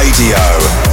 Radio.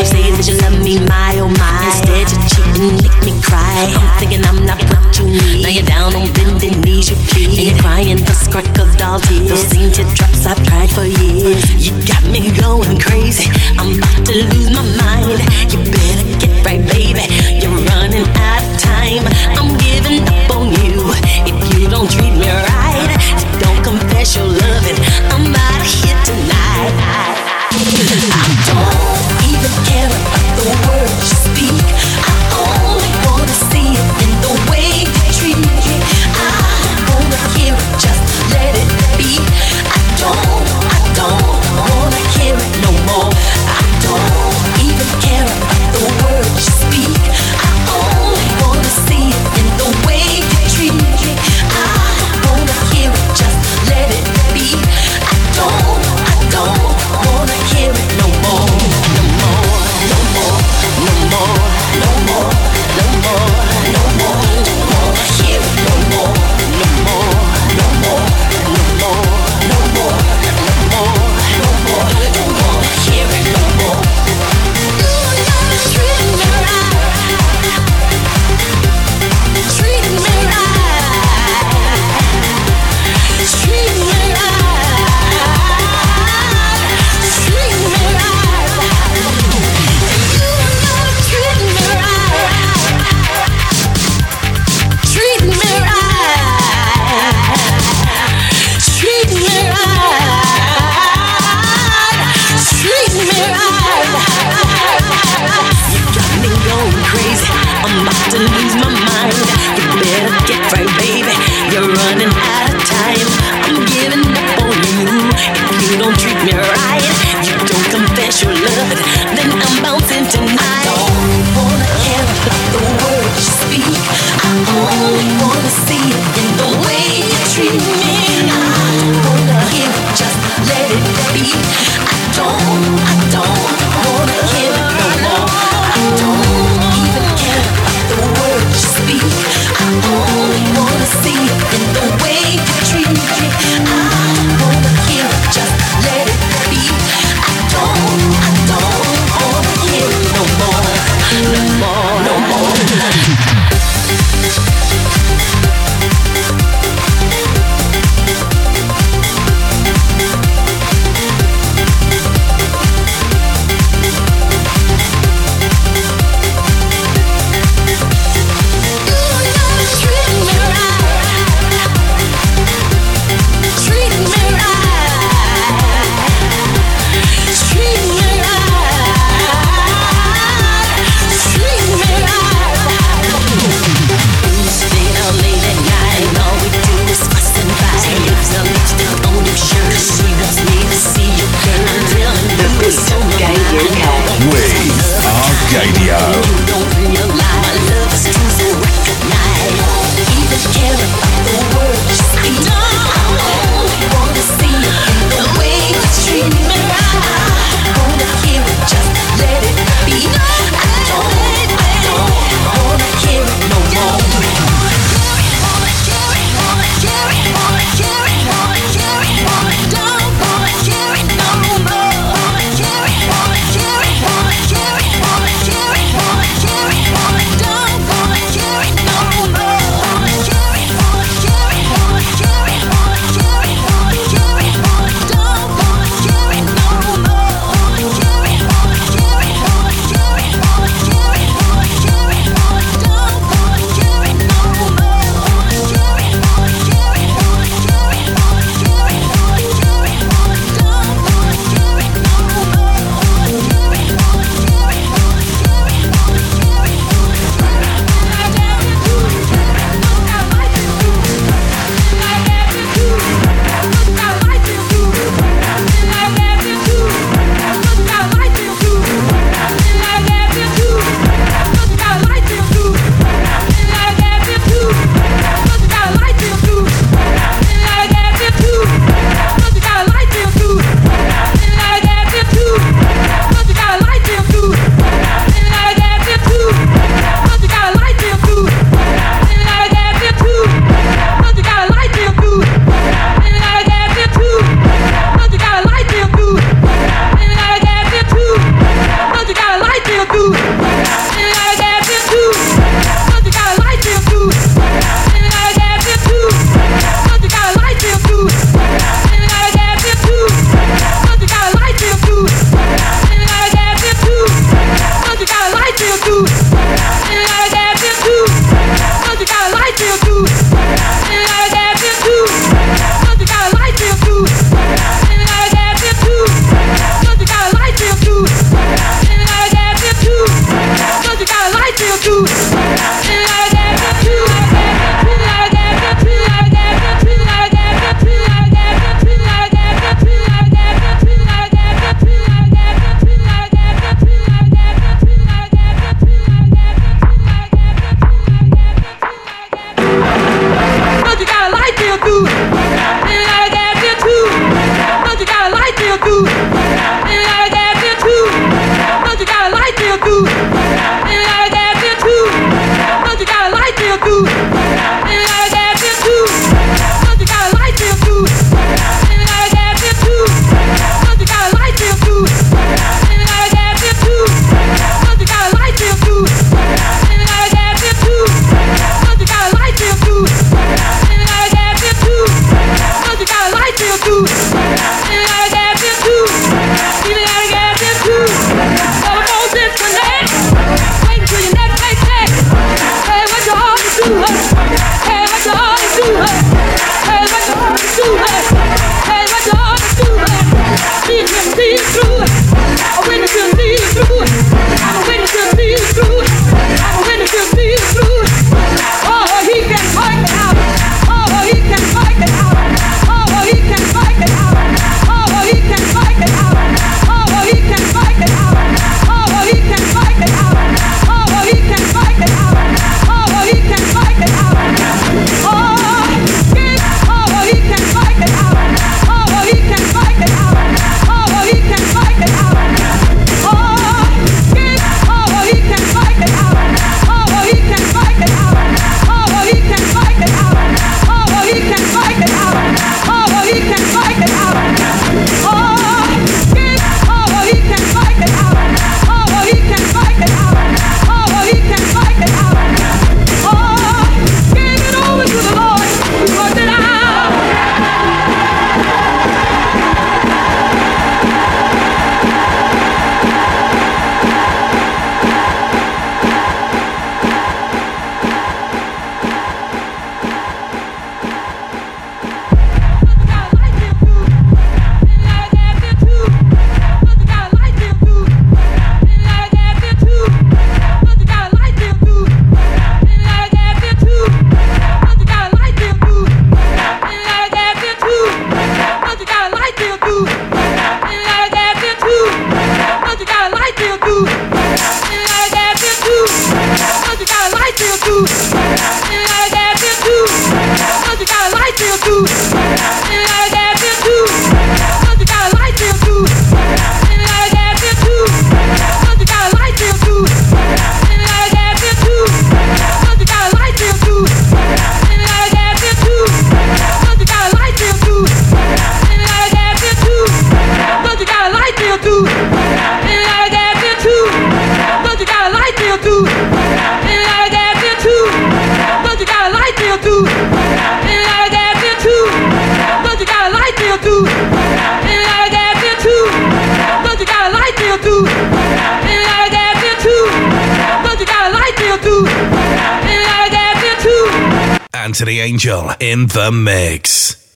You say that you love me, my oh my. Instead, you cheat and make me cry. I'm thinking I'm not what you need. Now you're down on bending knees, you plead. And you're crying the crocodile tears. Those same teardrops I've cried for years. You got me going crazy. I'm about to lose my mind. You better get right, baby. You're running out of time. I'm giving up on you. If you don't treat me right, don't confess your loving. I'm out of here tonight. I don't even